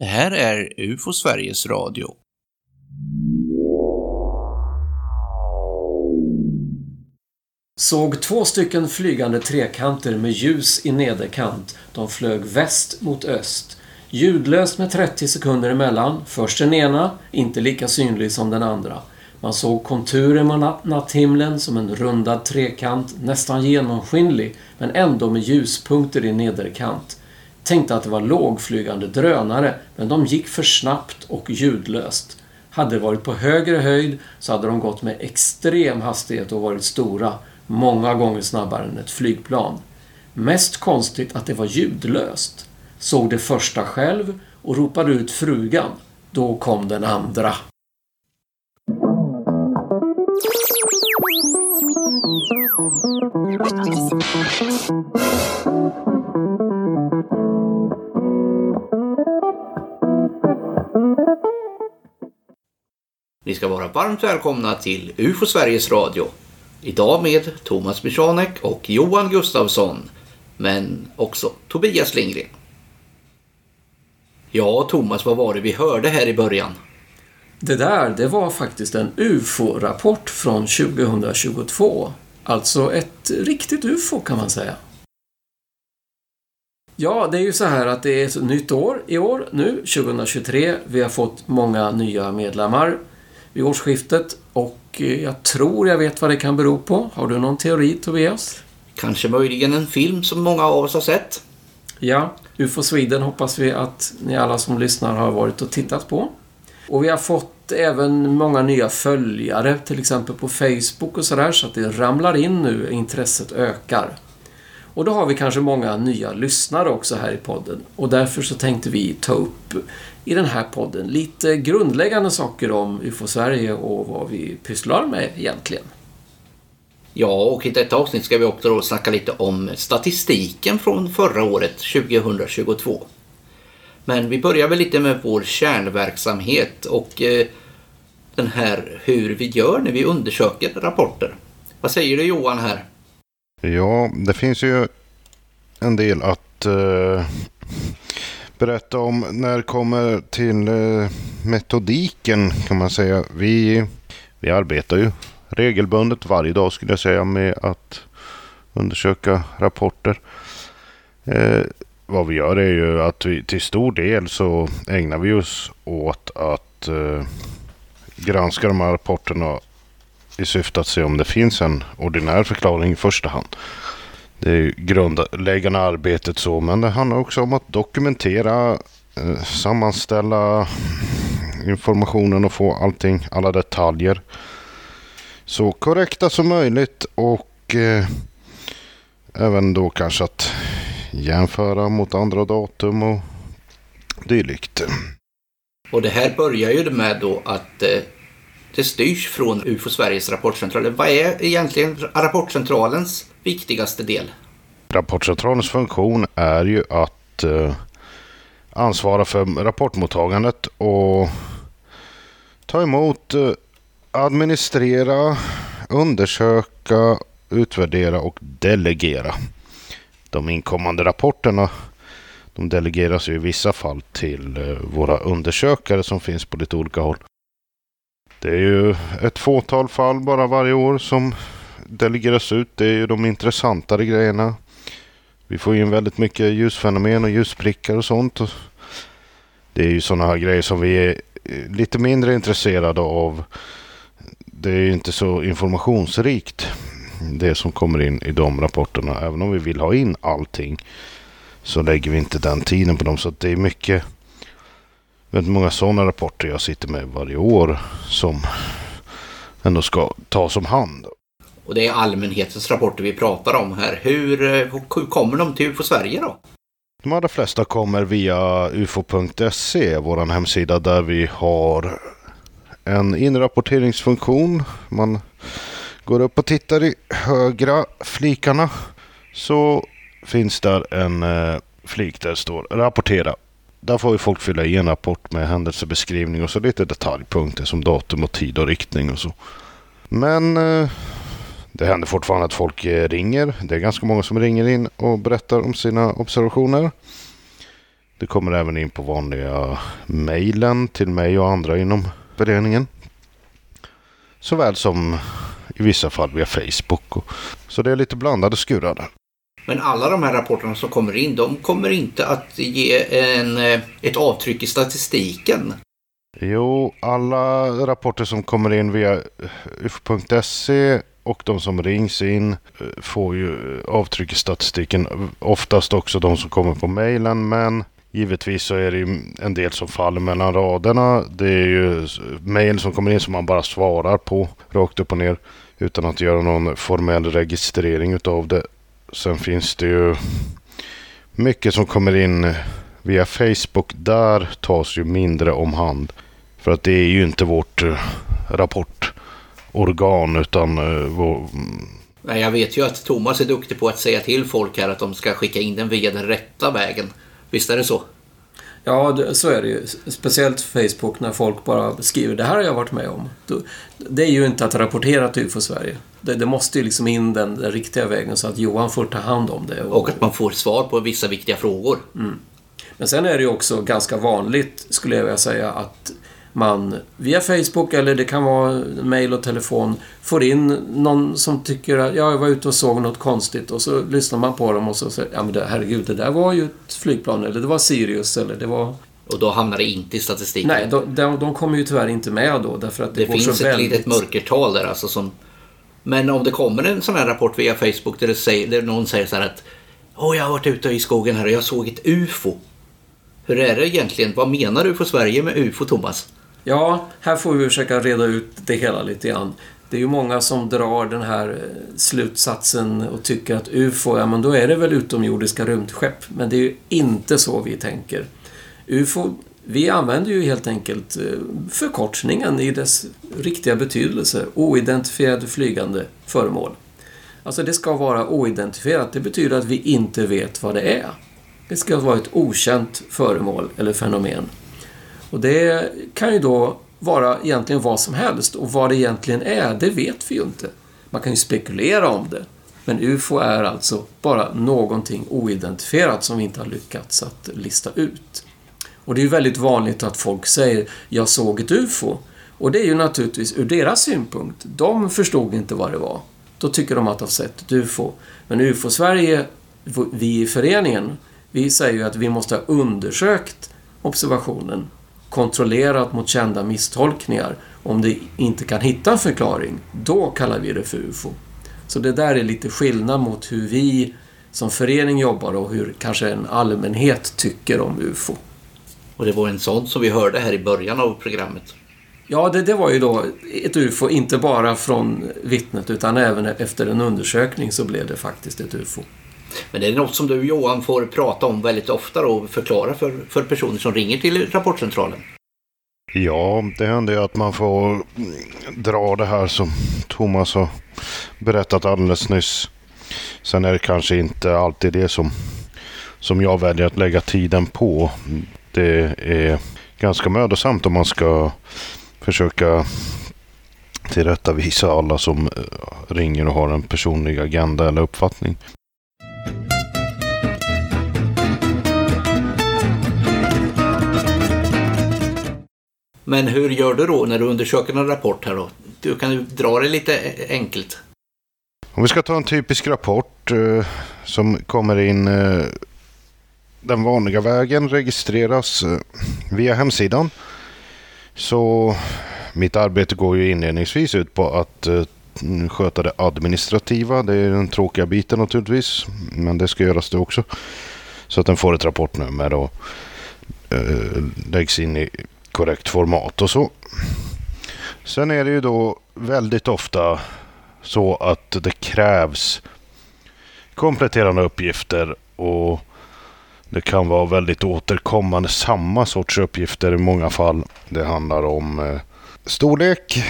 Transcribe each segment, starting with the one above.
Det här är UFO Sveriges Radio. Såg två stycken flygande trekanter med ljus i nederkant. De flög väst mot öst. Ljudlöst med 30 sekunder emellan. Först den ena, inte lika synlig som den andra. Man såg konturer mot natthimlen som en rundad trekant, nästan genomskinlig, men ändå med ljuspunkter i nederkant. Tänkte att det var lågflygande drönare, men de gick för snabbt och ljudlöst. Hade det varit på högre höjd så hade de gått med extrem hastighet och varit stora, många gånger snabbare än ett flygplan. Mest konstigt att det var ljudlöst. Såg det första själv och ropade ut frugan. Då kom den andra. Ni ska vara varmt välkomna till UFO Sveriges Radio. Idag med Thomas Michanek och Johan Gustafsson. Men också Tobias Lindgren. Ja, Thomas, vad var det vi hörde här i början? Det där, det var faktiskt en UFO-rapport från 2022. Alltså ett riktigt UFO kan man säga. Ja, det är ju så här att det är ett nytt år i år nu, 2023. Vi har fått många nya medlemmar vid årsskiftet och jag tror jag vet vad det kan bero på. Har du någon teori, Tobias? Kanske möjligen en film som många av oss har sett. Ja, UFO Sweden hoppas vi att ni alla som lyssnar har varit och tittat på. Och vi har fått även många nya följare, till exempel på Facebook och sådär, så att det ramlar in nu, intresset ökar. Och då har vi kanske många nya lyssnare också här i podden. Och därför så tänkte vi ta upp i den här podden lite grundläggande saker om UFO Sverige och vad vi pysslar med egentligen. Ja, och i detta avsnitt ska vi också då snacka lite om statistiken från förra året, 2022. Men vi börjar väl lite med vår kärnverksamhet och eh, den här hur vi gör när vi undersöker rapporter. Vad säger du Johan här? Ja, det finns ju en del att eh, berätta om när det kommer till eh, metodiken kan man säga. Vi, vi arbetar ju regelbundet varje dag skulle jag säga med att undersöka rapporter. Eh, vad vi gör är ju att vi till stor del så ägnar vi oss åt att eh, granska de här rapporterna i syfte att se om det finns en ordinär förklaring i första hand. Det är grundläggande arbetet så, men det handlar också om att dokumentera, eh, sammanställa informationen och få allting, alla detaljer så korrekta som möjligt och eh, även då kanske att jämföra mot andra datum och dylikt. Och det här börjar ju med då att eh, det styrs från UFO Sveriges rapportcentral. Vad är egentligen rapportcentralens viktigaste del? Rapportcentralens funktion är ju att eh, ansvara för rapportmottagandet och ta emot, eh, administrera, undersöka, utvärdera och delegera. De inkommande rapporterna de delegeras ju i vissa fall till eh, våra undersökare som finns på lite olika håll. Det är ju ett fåtal fall bara varje år som delegeras ut. Det är ju de intressantare grejerna. Vi får in väldigt mycket ljusfenomen och ljusprickar och sånt. Det är ju sådana här grejer som vi är eh, lite mindre intresserade av. Det är ju inte så informationsrikt det som kommer in i de rapporterna. Även om vi vill ha in allting så lägger vi inte den tiden på dem. Så det är mycket väldigt många sådana rapporter jag sitter med varje år som ändå ska tas om hand. Och det är allmänhetens rapporter vi pratar om här. Hur, hur kommer de till UFO Sverige då? De allra flesta kommer via ufo.se, vår hemsida där vi har en inrapporteringsfunktion. Man går upp och tittar i högra flikarna så finns där en eh, flik där det står rapportera där får ju folk fylla i en rapport med händelsebeskrivning och så lite detaljpunkter som datum och tid och riktning och så. Men eh, det händer fortfarande att folk eh, ringer. Det är ganska många som ringer in och berättar om sina observationer. Det kommer även in på vanliga mejlen till mig och andra inom föreningen. Såväl som i vissa fall via Facebook. Så det är lite blandade skurar där. Men alla de här rapporterna som kommer in, de kommer inte att ge en, eh, ett avtryck i statistiken. Jo, alla rapporter som kommer in via uf.se och de som rings in eh, får ju avtryck i statistiken. Oftast också de som kommer på mejlen, men givetvis så är det ju en del som faller mellan raderna. Det är ju mejl som kommer in som man bara svarar på rakt upp och ner utan att göra någon formell registrering utav det. Sen finns det ju mycket som kommer in via Facebook. Där tas ju mindre om hand. För att det är ju inte vårt eh, rapportorgan utan eh, vår... Nej, jag vet ju att Thomas är duktig på att säga till folk här att de ska skicka in den via den rätta vägen. Visst är det så? Ja, så är det ju. Speciellt Facebook när folk bara skriver det här har jag varit med om. Det är ju inte att rapportera till UFO Sverige. Det, det måste ju liksom in den, den, riktiga vägen så att Johan får ta hand om det. Och, och att man får svar på vissa viktiga frågor. Mm. Men sen är det ju också ganska vanligt, skulle jag vilja säga, att man via Facebook eller det kan vara mail och telefon får in någon som tycker att ja, jag var ute och såg något konstigt och så lyssnar man på dem och så säger ja men det, herregud, det där var ju ett flygplan eller det var Sirius eller det var... Och då hamnar det inte i statistiken? Nej, de, de, de kommer ju tyvärr inte med då därför att det, det finns ett väldigt... litet mörkertal där alltså som... Men om det kommer en sån här rapport via Facebook där, det säger, där någon säger så här att Åh, jag har varit ute i skogen här och jag såg ett UFO. Hur är det egentligen? Vad menar du för Sverige med UFO, Thomas? Ja, här får vi försöka reda ut det hela lite grann. Det är ju många som drar den här eh, slutsatsen och tycker att UFO, ja men då är det väl utomjordiska rymdskepp. Men det är ju inte så vi tänker. UFO, vi använder ju helt enkelt eh, förkortningen i dess riktiga betydelse, oidentifierade flygande föremål. Alltså det ska vara oidentifierat, det betyder att vi inte vet vad det är. Det ska vara ett okänt föremål eller fenomen. Och det kan ju då vara egentligen vad som helst och vad det egentligen är, det vet vi ju inte. Man kan ju spekulera om det. Men UFO är alltså bara någonting oidentifierat som vi inte har lyckats att lista ut. Och det är ju väldigt vanligt att folk säger ”jag såg ett UFO” och det är ju naturligtvis ur deras synpunkt. De förstod inte vad det var. Då tycker de att de har sett ett UFO. Men UFO-Sverige, vi i föreningen, vi säger ju att vi måste ha undersökt observationen kontrollerat mot kända misstolkningar. Om det inte kan hitta en förklaring, då kallar vi det för UFO. Så det där är lite skillnad mot hur vi som förening jobbar och hur kanske en allmänhet tycker om UFO. Och det var en sån som vi hörde här i början av programmet. Ja, det, det var ju då ett UFO, inte bara från vittnet utan även efter en undersökning så blev det faktiskt ett UFO. Men det är något som du Johan får prata om väldigt ofta och förklara för, för personer som ringer till Rapportcentralen. Ja, det händer ju att man får dra det här som Thomas har berättat alldeles nyss. Sen är det kanske inte alltid det som, som jag väljer att lägga tiden på. Det är ganska mödosamt om man ska försöka tillrättavisa alla som eh, ringer och har en personlig agenda eller uppfattning. Men hur gör du då när du undersöker en rapport här då? Du kan ju dra det lite enkelt. Om vi ska ta en typisk rapport eh, som kommer in eh, den vanliga vägen registreras eh, via hemsidan. Så mitt arbete går ju inledningsvis ut på att eh, sköta det administrativa. Det är den tråkiga biten naturligtvis. Men det ska göras det också. Så att den får ett rapportnummer och eh, läggs in i korrekt format och så. Sen är det ju då väldigt ofta så att det krävs kompletterande uppgifter och det kan vara väldigt återkommande samma sorts uppgifter i många fall. Det handlar om eh, storlek,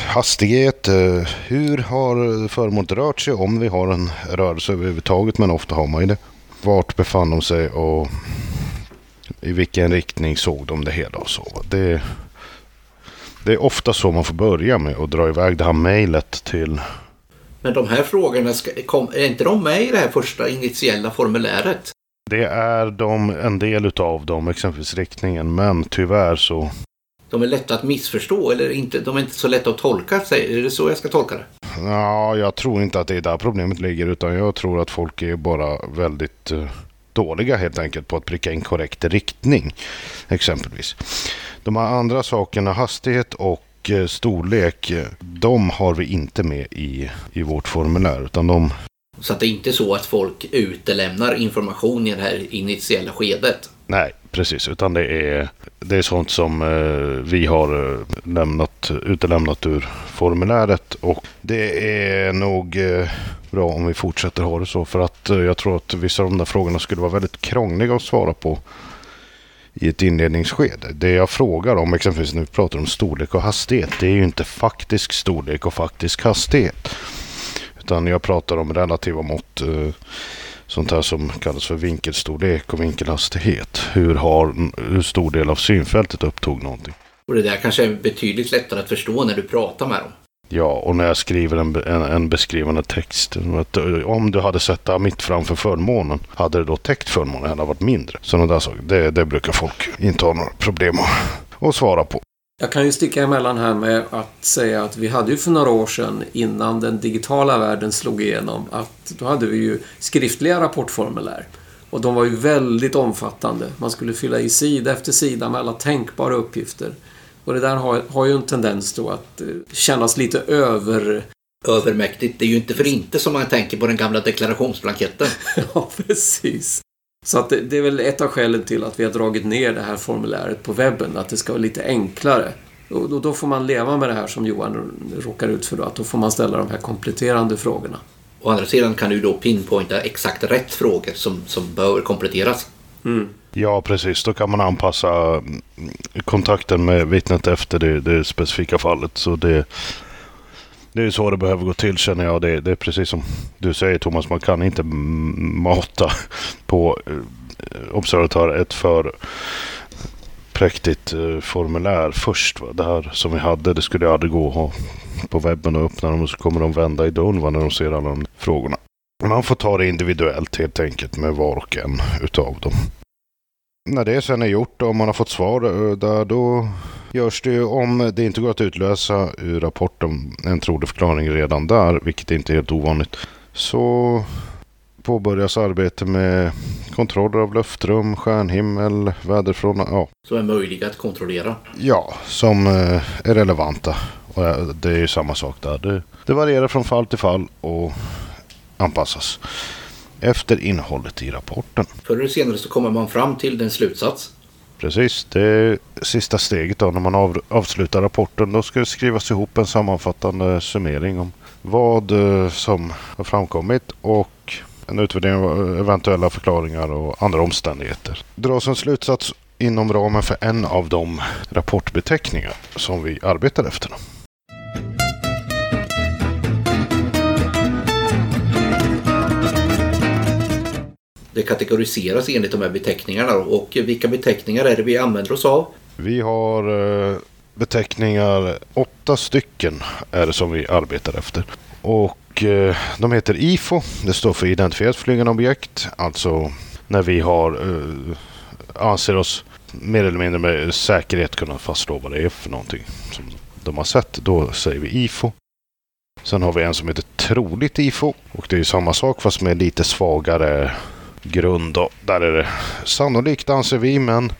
hastighet, eh, hur har föremålet rört sig om vi har en rörelse överhuvudtaget men ofta har man ju det. Vart befann de sig och i vilken riktning såg de det hela och så. Det, det är ofta så man får börja med att dra iväg det här mejlet till... Men de här frågorna, ska, kom, är inte de med i det här första initiella formuläret? Det är de, en del utav dem, exempelvis riktningen, men tyvärr så... De är lätta att missförstå eller inte, de är inte så lätta att tolka sig. Är det så jag ska tolka det? Ja, jag tror inte att det är där problemet ligger, utan jag tror att folk är bara väldigt uh, dåliga helt enkelt på att pricka in korrekt riktning, exempelvis. De här andra sakerna, hastighet och uh, storlek, de har vi inte med i, i vårt formulär, utan de så att det är inte så att folk utelämnar information i det här initiella skedet. Nej, precis. Utan det är, det är sånt som eh, vi har eh, lämnat, utelämnat ur formuläret. Och det är nog eh, bra om vi fortsätter ha det så. För att eh, jag tror att vissa av de där frågorna skulle vara väldigt krångliga att svara på i ett inledningsskede. Det jag frågar om, exempelvis när vi pratar om storlek och hastighet, det är ju inte faktisk storlek och faktisk hastighet. Utan jag pratar om relativa mått. Eh, Sånt här som kallas för vinkelstorlek och vinkelhastighet. Hur, har, hur stor del av synfältet upptog någonting. Och det där kanske är betydligt lättare att förstå när du pratar med dem. Ja, och när jag skriver en, en, en beskrivande text. Eh, om du hade sett det mitt framför förmånen, hade det då täckt förmånen hade varit mindre. Sådana där saker, det, det brukar folk inte ha några problem att, att svara på. Jag kan ju sticka emellan här med att säga att vi hade ju för några år sedan innan den digitala världen slog igenom att då hade vi ju skriftliga rapportformulär. Och de var ju väldigt omfattande. Man skulle fylla i sida efter sida med alla tänkbara uppgifter. Och det där har, har ju en tendens då att eh, kännas lite över... Övermäktigt. Det är ju inte för inte som man tänker på den gamla deklarationsblanketten. ja, precis. Så att det, det, är väl ett av skälen till att vi har dragit ner det här formuläret på webben, att det ska vara lite enklare. Och då, då får man leva med det här som Johan råkar ut för då, att då får man ställa de här kompletterande frågorna. Å andra sidan kan du då pinpointa exakt rätt frågor som, som bör kompletteras. Mm. Ja, precis. Då kan man anpassa kontakten med vittnet efter det, det specifika fallet. Så det, det är så det behöver gå till känner jag. Det, det är precis som du säger Thomas, man kan inte mata på eh, observatör ett för präktigt eh, formulär först. Va? Det här som vi hade, det skulle aldrig gå att ha på webben och öppna dem och så kommer de vända i dörren va, när de ser alla de frågorna. Man får ta det individuellt helt enkelt med var och en utav dem. När det sen är gjort och man har fått svar eh, där då görs det ju om det inte går att utlösa ur rapporten en trolig förklaring redan där, vilket inte är helt ovanligt. Så påbörjas arbete med kontroller av luftrum, stjärnhimmel, väderförhållanden. Ja. Som är möjliga att kontrollera? Ja, som eh, är relevanta. Och eh, det är ju samma sak där. Det, det varierar från fall till fall och anpassas efter innehållet i rapporten. Förr eller senare så kommer man fram till den slutsats Precis, det är sista steget då när man av, avslutar rapporten. Då ska det skrivas ihop en sammanfattande summering om vad eh, som har framkommit och en utvärdering av eventuella förklaringar och andra omständigheter. Dras en slutsats inom ramen för en av de rapportbeteckningar som vi arbetar efter. Det kategoriseras enligt de här beteckningarna. Och vilka beteckningar är det vi använder oss av? Vi har eh, beteckningar, åtta stycken är det som vi arbetar efter. Och eh, de heter IFO, det står för identifierat flygande objekt. Alltså när vi har, eh, anser oss mer eller mindre med säkerhet kunna fastslå vad det är för någonting som de har sett. Då säger vi IFO. Sen har vi en som heter troligt IFO och det är samma sak fast med lite svagare grund. Och där är det sannolikt anser vi, men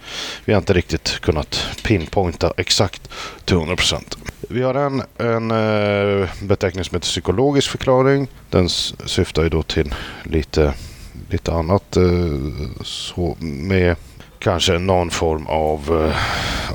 vi har inte riktigt kunnat pinpointa exakt till 100 procent. Vi har en, en eh, beteckning som heter psykologisk förklaring. Den syftar ju då till lite, lite annat. Eh, så med kanske någon form av,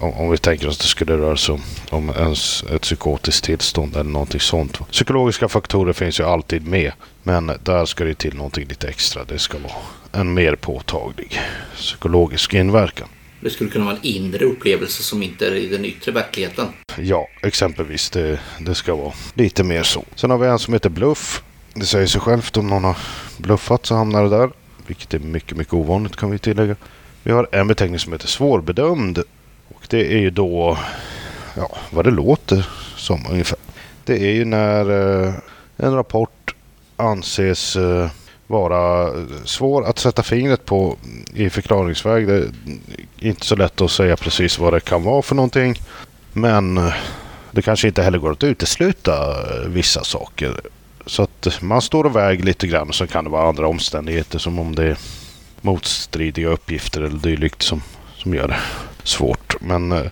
eh, om vi tänker oss att det skulle röra sig om, om ens ett psykotiskt tillstånd eller någonting sånt. Psykologiska faktorer finns ju alltid med, men där ska det till någonting lite extra. Det ska vara en mer påtaglig psykologisk inverkan. Det skulle kunna vara en inre upplevelse som inte är i den yttre verkligheten. Ja, exempelvis. Det, det ska vara lite mer så. Sen har vi en som heter bluff. Det säger sig självt om någon har bluffat så hamnar det där. Vilket är mycket, mycket ovanligt kan vi tillägga. Vi har en beteckning som heter svårbedömd. Och det är ju då, ja, vad det låter som ungefär. Det är ju när eh, en rapport anses eh, vara svår att sätta fingret på i förklaringsväg. Det är inte så lätt att säga precis vad det kan vara för någonting. Men eh, det kanske inte heller går att utesluta eh, vissa saker. Så att man står och väger lite grann så kan det vara andra omständigheter som om det är motstridiga uppgifter eller dylikt som, som gör det svårt. Men eh,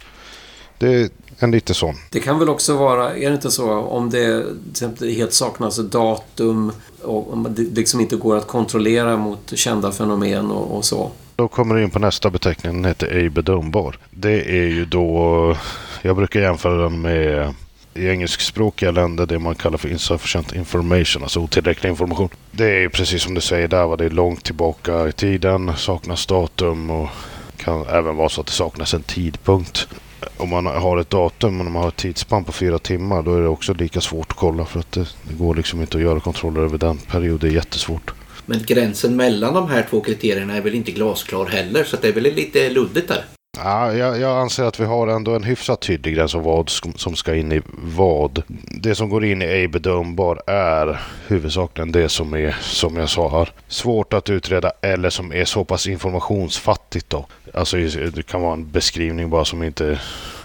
det är en lite sån. Det kan väl också vara, är det inte så, om det till exempel helt saknas datum och om det liksom inte går att kontrollera mot kända fenomen och, och så. Då kommer du in på nästa beteckning, den heter ej bedömbar. Det är ju då, jag brukar jämföra den med i engelskspråkiga länder det man kallar för insufficient information, alltså otillräcklig information. Det är ju precis som du säger där, vad det är långt tillbaka i tiden, saknas datum och kan även vara så att det saknas en tidpunkt. Om man har ett datum och man har ett tidsspann på fyra timmar då är det också lika svårt att kolla för att det, det går liksom inte att göra kontroller över den perioden. Det är jättesvårt. Men gränsen mellan de här två kriterierna är väl inte glasklar heller så det är väl lite luddigt där. Ja, jag, jag, anser att vi har ändå en hyfsat tydlig gräns om vad som ska in i vad. Det som går in i ej bedömbar är huvudsakligen det som är, som jag sa här, svårt att utreda eller som är så pass informationsfattigt då. Alltså det kan vara en beskrivning bara som inte...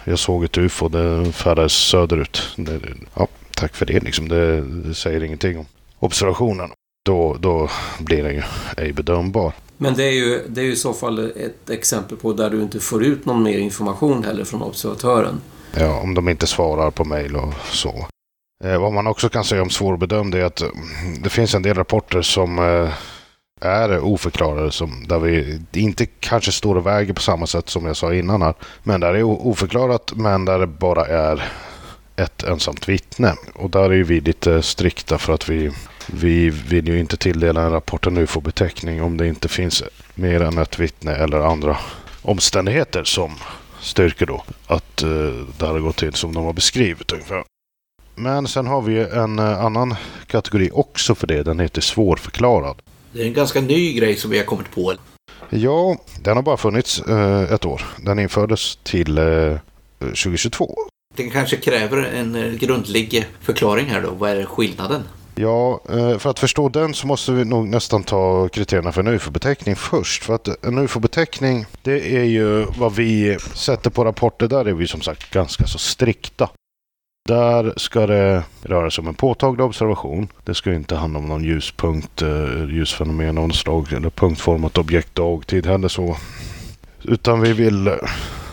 Jag såg ett UFO, det färdades söderut. Det, ja, tack för det liksom. Det, det säger ingenting om observationen. Då, då blir den ju ej bedömbar. Men det är, ju, det är ju i så fall ett exempel på där du inte får ut någon mer information heller från observatören. Ja, om de inte svarar på mejl och så. Eh, vad man också kan säga om svårbedömd är att eh, det finns en del rapporter som eh, är oförklarade, som, där vi inte kanske står och väger på samma sätt som jag sa innan här. Men där det är oförklarat, men där det bara är ett ensamt vittne. Och där är vi lite strikta för att vi vi vill ju inte tilldela en rapport en UFO-beteckning om det inte finns mer än ett vittne eller andra omständigheter som styrker då att uh, det har gått till som de har beskrivit ungefär. Men sen har vi en uh, annan kategori också för det. Den heter svårförklarad. Det är en ganska ny grej som vi har kommit på. Ja, den har bara funnits uh, ett år. Den infördes till 2022. Det kanske kräver en grundlig förklaring här då. Vad är skillnaden? Ja, eh, för att förstå den så måste vi nog nästan ta kriterierna för en UFO-beteckning först. För att en UFO-beteckning, det är ju vad vi sätter på rapporter. Där är vi som sagt ganska så strikta. Där ska det röra sig om en påtaglig observation. Det ska inte handla om någon ljuspunkt, eh, ljusfenomen av något slag eller punktformat objekt dagtid heller så. Utan vi vill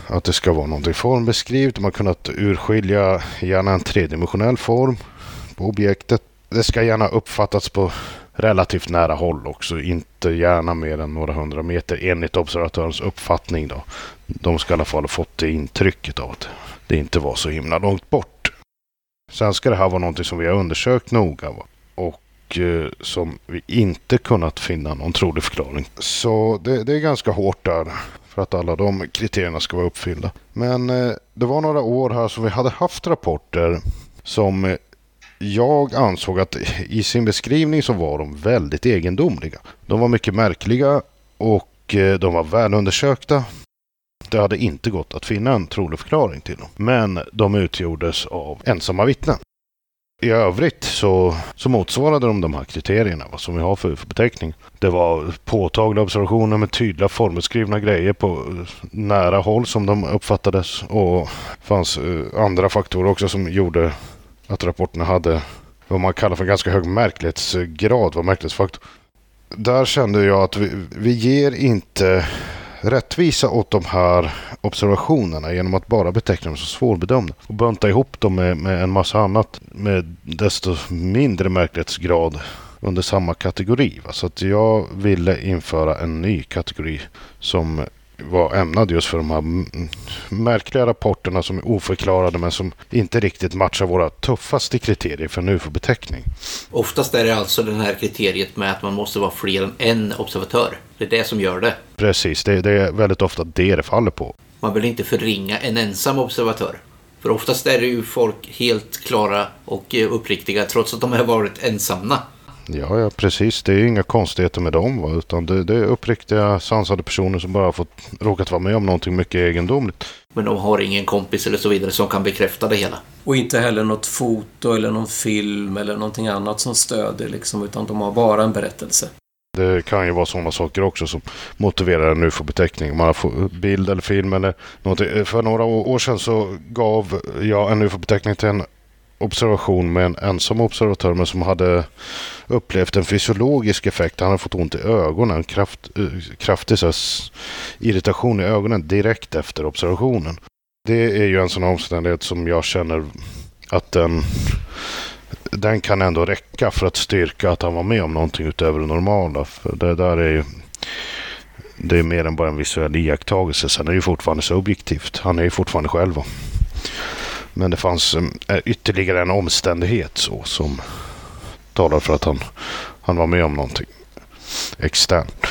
att det ska vara någonting formbeskrivet. Man har kunnat urskilja gärna en tredimensionell form på objektet det ska gärna uppfattas på relativt nära håll också. Inte gärna mer än några hundra meter enligt observatörens uppfattning. Då. De ska i alla fall ha fått det intrycket av att det inte var så himla långt bort. Sen ska det här vara någonting som vi har undersökt noga va? och eh, som vi inte kunnat finna någon trolig förklaring. Så det, det, är ganska hårt där för att alla de kriterierna ska vara uppfyllda. Men eh, det var några år här som vi hade haft rapporter som eh, jag ansåg att i sin beskrivning så var de väldigt egendomliga. De var mycket märkliga och eh, de var välundersökta. Det hade inte gått att finna en trolig förklaring till dem. Men de utgjordes av ensamma vittnen. I övrigt så, så motsvarade de de här kriterierna vad som vi har för, för beteckning. Det var påtagliga observationer med tydliga formutskrivna grejer på eh, nära håll som de uppfattades. Och fanns eh, andra faktorer också som gjorde att rapporterna hade vad man kallar för en ganska hög märklighetsgrad, var märklighetsfaktor. Där kände jag att vi, vi ger inte rättvisa åt de här observationerna genom att bara beteckna dem som svårbedömda och bunta ihop dem med, med en massa annat med desto mindre märklighetsgrad under samma kategori. Va? Så att jag ville införa en ny kategori som var ämnad just för de här märkliga rapporterna som är oförklarade men som inte riktigt matchar våra tuffaste kriterier för en UFO-beteckning. Oftast är det alltså det här kriteriet med att man måste vara fler än en observatör. Det är det som gör det. Precis, det, det är väldigt ofta det det faller på. Man vill inte förringa en ensam observatör. För oftast är det ju folk helt klara och eh, uppriktiga trots att de har varit ensamma. Ja, ja, precis. Det är inga konstigheter med dem. Va? Utan det, det, är uppriktiga, sansade personer som bara fått råkat vara med om någonting mycket egendomligt. Men de har ingen kompis eller så vidare som kan bekräfta det hela. Och inte heller något foto eller någon film eller någonting annat som stödjer liksom, utan de har bara en berättelse. Det kan ju vara sådana saker också som motiverar en ufo-beteckning. Man har bild eller film eller någonting. För några år sedan så gav jag en ufo-beteckning till en observation med en ensam observatör men som hade upplevt en fysiologisk effekt. Han hade fått ont i ögonen, kraft, eh, kraftig så irritation i ögonen direkt efter observationen. Det är ju en sån omständighet som jag känner att den, den kan ändå räcka för att styrka att han var med om någonting utöver det normala. För det där är ju det är mer än bara en visuell iakttagelse. Sen är det ju fortfarande subjektivt. Han är ju fortfarande själv. Men det fanns eh, ytterligare en omständighet så, som talar för att han, han var med om någonting externt.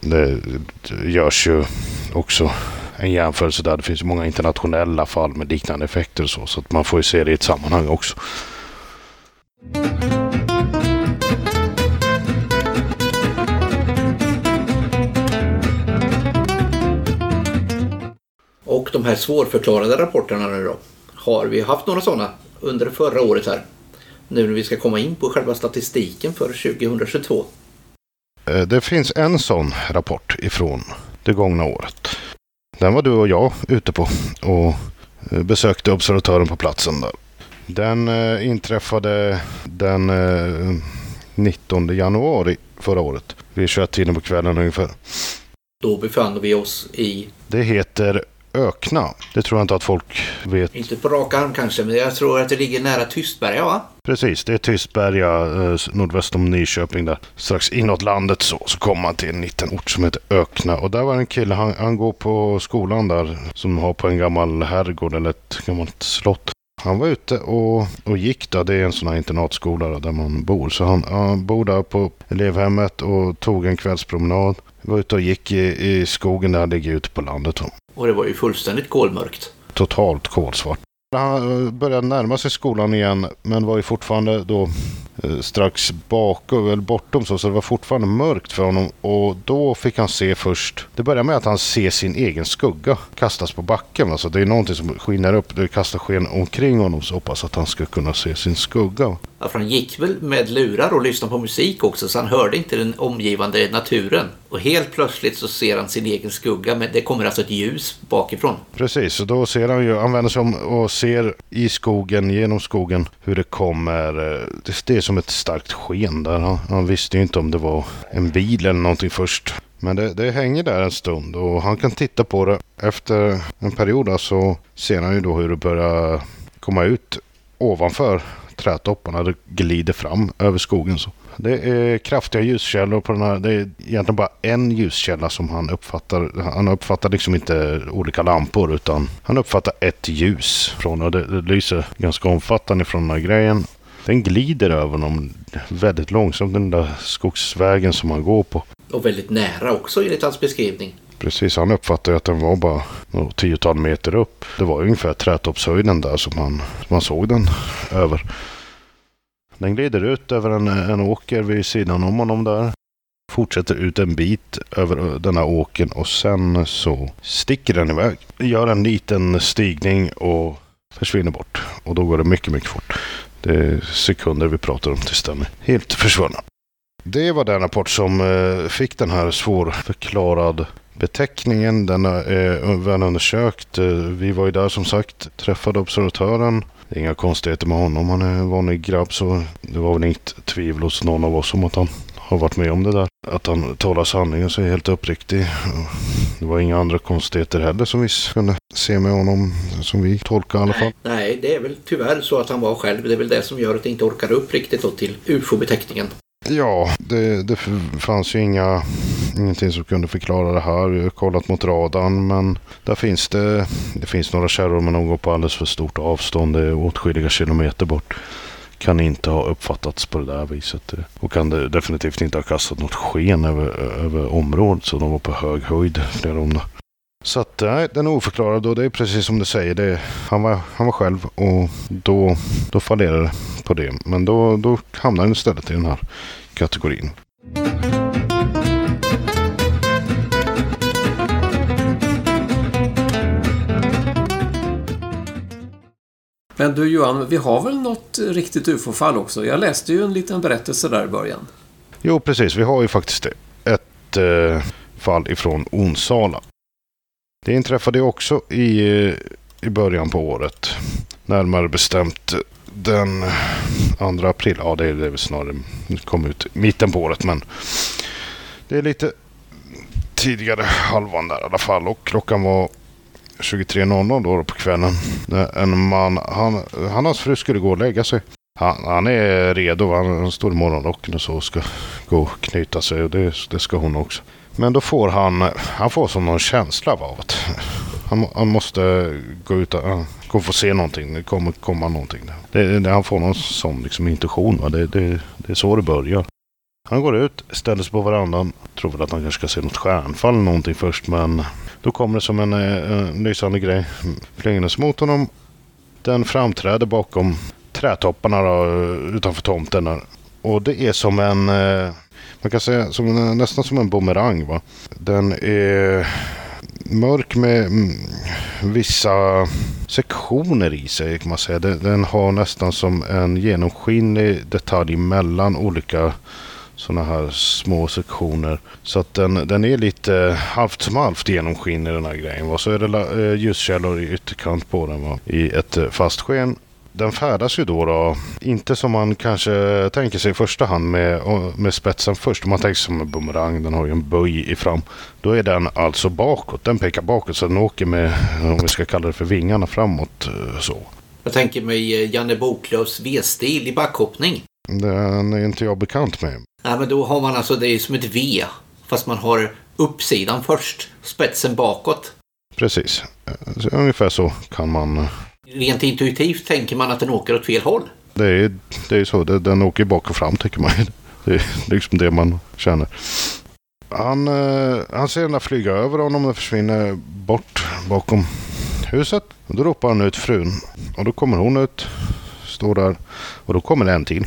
Det, det görs ju också en jämförelse där. Det finns många internationella fall med liknande effekter och så. Så att man får ju se det i ett sammanhang också. Och de här svårförklarade rapporterna nu då? Har vi haft några sådana under förra året här? Nu när vi ska komma in på själva statistiken för 2022. Eh, det finns en sån rapport ifrån det gångna året. Den var du och jag ute på och eh, besökte observatören på platsen där. Den eh, inträffade den 19 januari förra året. Vid 21-tiden på kvällen ungefär. Då befann vi oss i? Det heter Ökna. Det tror jag inte att folk vet. Inte på rak arm kanske, men jag tror att det ligger nära Tystberga va? Precis, det är Tystberga eh, nordväst om Nyköping där. Strax inåt landet så, så kommer man till en liten ort som heter Ökna. Och där var en kille, han, han går på skolan där som har på en gammal herrgård eller ett gammalt slott. Han var ute och, och gick där. Det är en sån här internatskola där man bor. Så han, han bor där på elevhemmet och tog en kvällspromenad. Var ute och gick i, i skogen där han ligger ute på landet. Och det var ju fullständigt kolmörkt. Totalt kolsvart. Han eh, började närma sig skolan igen men var ju fortfarande då strax bakom eller bortom så, så det var fortfarande mörkt för honom och då fick han se först, det börjar med att han ser sin egen skugga kastas på backen. Alltså det är någonting som skiner upp, det kastar sken omkring honom så hoppas att han ska kunna se sin skugga. Ja, för han gick väl med lurar och lyssnade på musik också så han hörde inte den omgivande naturen. Och helt plötsligt så ser han sin egen skugga men det kommer alltså ett ljus bakifrån. Precis, och då ser han ju, han vänder sig om och ser i skogen, genom skogen, hur det kommer, eh, det är som som ett starkt sken där. Han, han visste ju inte om det var en bil eller någonting först. Men det, det, hänger där en stund och han kan titta på det. Efter en period så ser han ju då hur det börjar komma ut ovanför trädtopparna. Det glider fram över skogen. Så. Det är kraftiga ljuskällor på den här. Det är egentligen bara en ljuskälla som han uppfattar. Han uppfattar liksom inte olika lampor utan han uppfattar ett ljus från och det, det lyser ganska omfattande från den här grejen. Den glider över honom väldigt långsamt den där skogsvägen som han går på. Och väldigt nära också enligt hans beskrivning. Precis, han uppfattade att den var bara något tiotal meter upp. Det var ungefär trädtoppshöjden där som man, man såg den över. Den glider ut över en, en åker vid sidan om honom där. Fortsätter ut en bit över den här åken och sen så sticker den iväg. Gör en liten stigning och försvinner bort. Och då går det mycket, mycket fort. Det är sekunder vi pratar om tills den är helt försvunnen. Det var den rapport som eh, fick den här svårförklarad beteckningen. Den är väl undersökt. Vi var ju där som sagt, träffade observatören. Det är inga konstigheter med honom. Han är en vanlig grabb så det var väl inget tvivel hos någon av oss om att han har varit med om det där. Att han talar sanningen så är helt uppriktig. Det var inga andra konstigheter heller som vi kunde se med honom, som vi tolkar i alla fall. Nej, det är väl tyvärr så att han var själv. Det är väl det som gör att det inte orkar upp riktigt då till ufo-beteckningen. Ja, det, det fanns ju inga, ingenting som kunde förklara det här. Vi har kollat mot radarn men där finns det, det finns några kärror men de går på alldeles för stort avstånd. Det är åtskilliga kilometer bort. Kan inte ha uppfattats på det där viset. Och kan det definitivt inte ha kastat något sken över, över området så de var på hög höjd flera om det. Så att nej, den är oförklarad och det är precis som du säger. Det, han, var, han var själv och då, då fallerade det på det. Men då, då hamnar den istället i den här kategorin. Men du Johan, vi har väl något riktigt ufo-fall också? Jag läste ju en liten berättelse där i början. Jo, precis. Vi har ju faktiskt ett eh, fall ifrån Onsala. Det inträffade också i, eh, i början på året. Närmare bestämt den 2 april. Ja, det är det väl snarare. Det kom ut mitten på året, men det är lite tidigare halvan där i alla fall. Och klockan var 23.00 då på kvällen. En man, han, han och hans fru skulle gå och lägga sig. Han, han är redo. Han, står i morgonrocken och så ska gå och knyta sig. Och det, det ska hon också. Men då får han, han får som någon känsla av att han, han måste gå ut och gå och få se någonting. Det kommer komma någonting. Det, det, han får någon sån liksom intuition. Va? Det, det, det är så det börjar. Han går ut, ställer sig på verandan. Tror väl att han kanske ska se något stjärnfall eller någonting först. Men då kommer det som en, eh, en lysande grej flygandes mot honom. Den framträder bakom trädtopparna då, eh, utanför tomten. Där. Och det är som en, eh, man kan säga som nästan som en bumerang. Va? Den är mörk med mm, vissa sektioner i sig kan man säga. Den har nästan som en genomskinlig detalj mellan olika sådana här små sektioner. Så att den, den är lite halvt som halvt genomskinlig den här grejen. Och så är det eh, ljuskällor i ytterkant på den va? i ett eh, fast sken. Den färdas ju då, då, inte som man kanske tänker sig i första hand med, med spetsen först. Om man tänker sig som en bumerang, den har ju en böj i fram. Då är den alltså bakåt, den pekar bakåt så den åker med, om vi ska kalla det för vingarna framåt eh, så. Jag tänker mig Janne Boklövs V-stil i backhoppning. Den är inte jag bekant med. Nej, men då har man alltså, det är som ett V. Fast man har uppsidan först, spetsen bakåt. Precis. Så ungefär så kan man... Rent intuitivt tänker man att den åker åt fel håll. Det är, det är så. Den åker bak och fram tycker man. Det är liksom det man känner. Han, eh, han ser den där flyga över honom och försvinner bort bakom huset. Då ropar han ut frun. Och då kommer hon ut. Står där. Och då kommer det en till.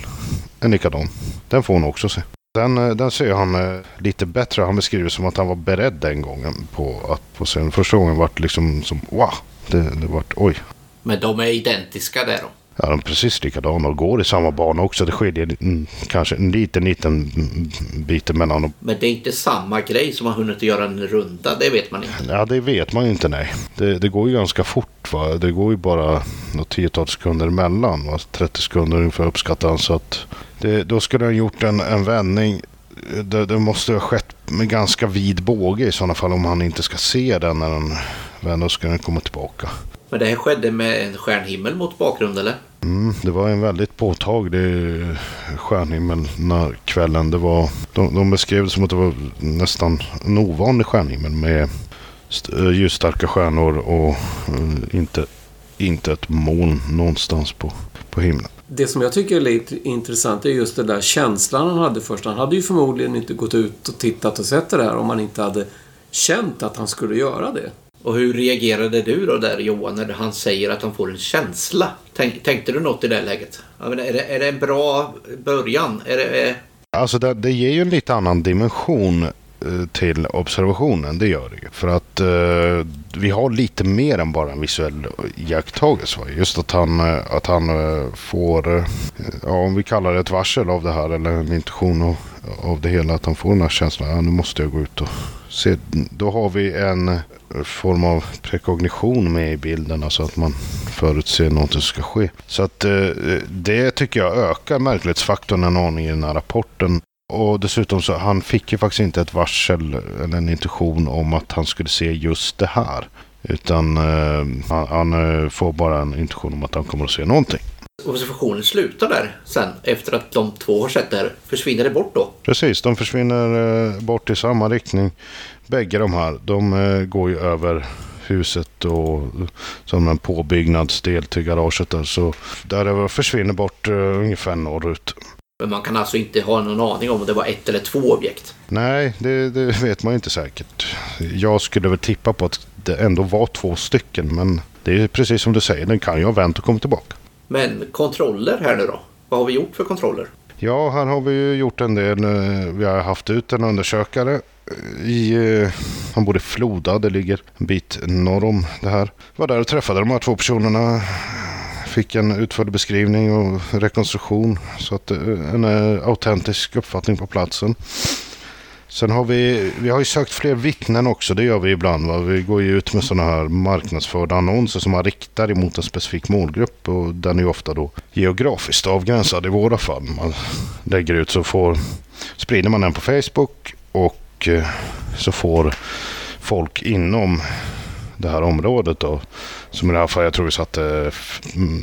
En likadan. Den får hon också se. Den, eh, den ser han eh, lite bättre. Han beskriver som att han var beredd den gången på att få se den. Första gången vart det liksom som wow. Det, det vart oj. Men de är identiska där då? Ja, de är precis likadana och går i samma bana också. Det skiljer mm, kanske en liten, liten bit mellan dem. Men det är inte samma grej som har hunnit göra en runda, det vet man inte. Ja, det vet man inte, nej. Det, det går ju ganska fort, va. Det går ju bara något tiotal sekunder emellan, va? 30 sekunder ungefär uppskattar han. Så att det, då skulle han gjort en, en vändning. Det, det, måste ha skett med ganska vid båge i sådana fall om han inte ska se den när den vänder. Då ska den komma tillbaka. Men det här skedde med en stjärnhimmel mot bakgrund eller? Mm, det var en väldigt påtaglig stjärnhimmel när kvällen. Det var, de, de beskrev det som att det var nästan en ovanlig stjärnhimmel med ljusstarka stjärnor och uh, inte, inte ett moln någonstans på, på himlen. Det som jag tycker är lite intressant är just den där känslan han hade först. Han hade ju förmodligen inte gått ut och tittat och sett det där om han inte hade känt att han skulle göra det. Och hur reagerade du då där Johan när han säger att han får en känsla? Tänk, tänkte du något i det läget? är, det, är det en bra början? Är det, Alltså det, det ger ju en lite annan dimension Eh, till observationen, det gör det ju. För att eh, vi har lite mer än bara en visuell iakttagelse. Just att han, eh, att han eh, får, ja, om vi kallar det ett varsel av det här eller en intuition av, av det hela, att han får den här känslan, ja, nu måste jag gå ut och se. Då har vi en form av prekognition med i bilden. Alltså att man förutser något som ska ske. Så att eh, det tycker jag ökar märklighetsfaktorn en aning i den här rapporten. Och dessutom så han fick ju faktiskt inte ett varsel eller en intuition om att han skulle se just det här. Utan eh, han, han, eh, får bara en intuition om att han kommer att se någonting. Observationen slutar där sen efter att de två har sett det här. Försvinner det bort då? Precis, de försvinner eh, bort i samma riktning. Bägge de här, de eh, går ju över huset och som en påbyggnadsdel till garaget där. Så där försvinner bort uh, ungefär norrut. Men man kan alltså inte ha någon aning om det var ett eller två objekt? Nej, det, det vet man inte säkert. Jag skulle väl tippa på att det ändå var två stycken. Men det är precis som du säger, den kan ju ha vänt och kommit tillbaka. Men kontroller här nu då? Vad har vi gjort för kontroller? Ja, här har vi ju gjort en del. Eh, vi har haft ut en undersökare i, eh, han bor i Floda, det ligger en bit norr om det här. Var där och träffade de här två personerna fick en utförlig beskrivning och rekonstruktion. Så att eh, en eh, autentisk uppfattning på platsen. Sen har vi, vi har ju sökt fler vittnen också, det gör vi ibland. Va? Vi går ju ut med sådana här marknadsförda annonser som man riktar emot en specifik målgrupp och den är ju ofta då geografiskt avgränsad i våra fall. Man lägger ut så får, sprider man den på Facebook och eh, så får folk inom det här området då. Som i det här fallet, jag tror vi satte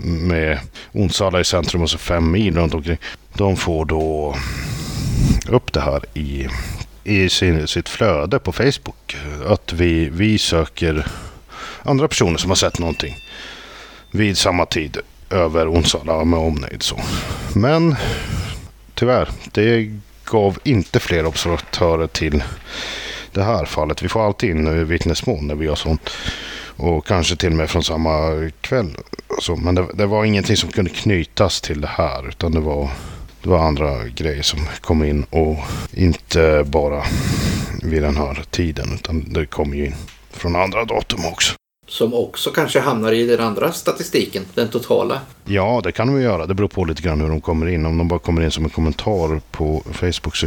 med Onsala i centrum och så fem mil runt omkring. De får då upp det här i i sin, sitt flöde på Facebook. Att vi, vi söker andra personer som har sett någonting vid samma tid över Onsala med omnejd. Så. Men tyvärr, det gav inte fler observatörer till det här fallet. Vi får alltid in vittnesmål när vi gör sånt. Och kanske till och med från samma kväll. Så, men det, det var ingenting som kunde knytas till det här. Utan det var det var andra grejer som kom in och inte bara vid den här tiden utan det kom ju in från andra datum också. Som också kanske hamnar i den andra statistiken, den totala? Ja, det kan de göra. Det beror på lite grann hur de kommer in. Om de bara kommer in som en kommentar på Facebook så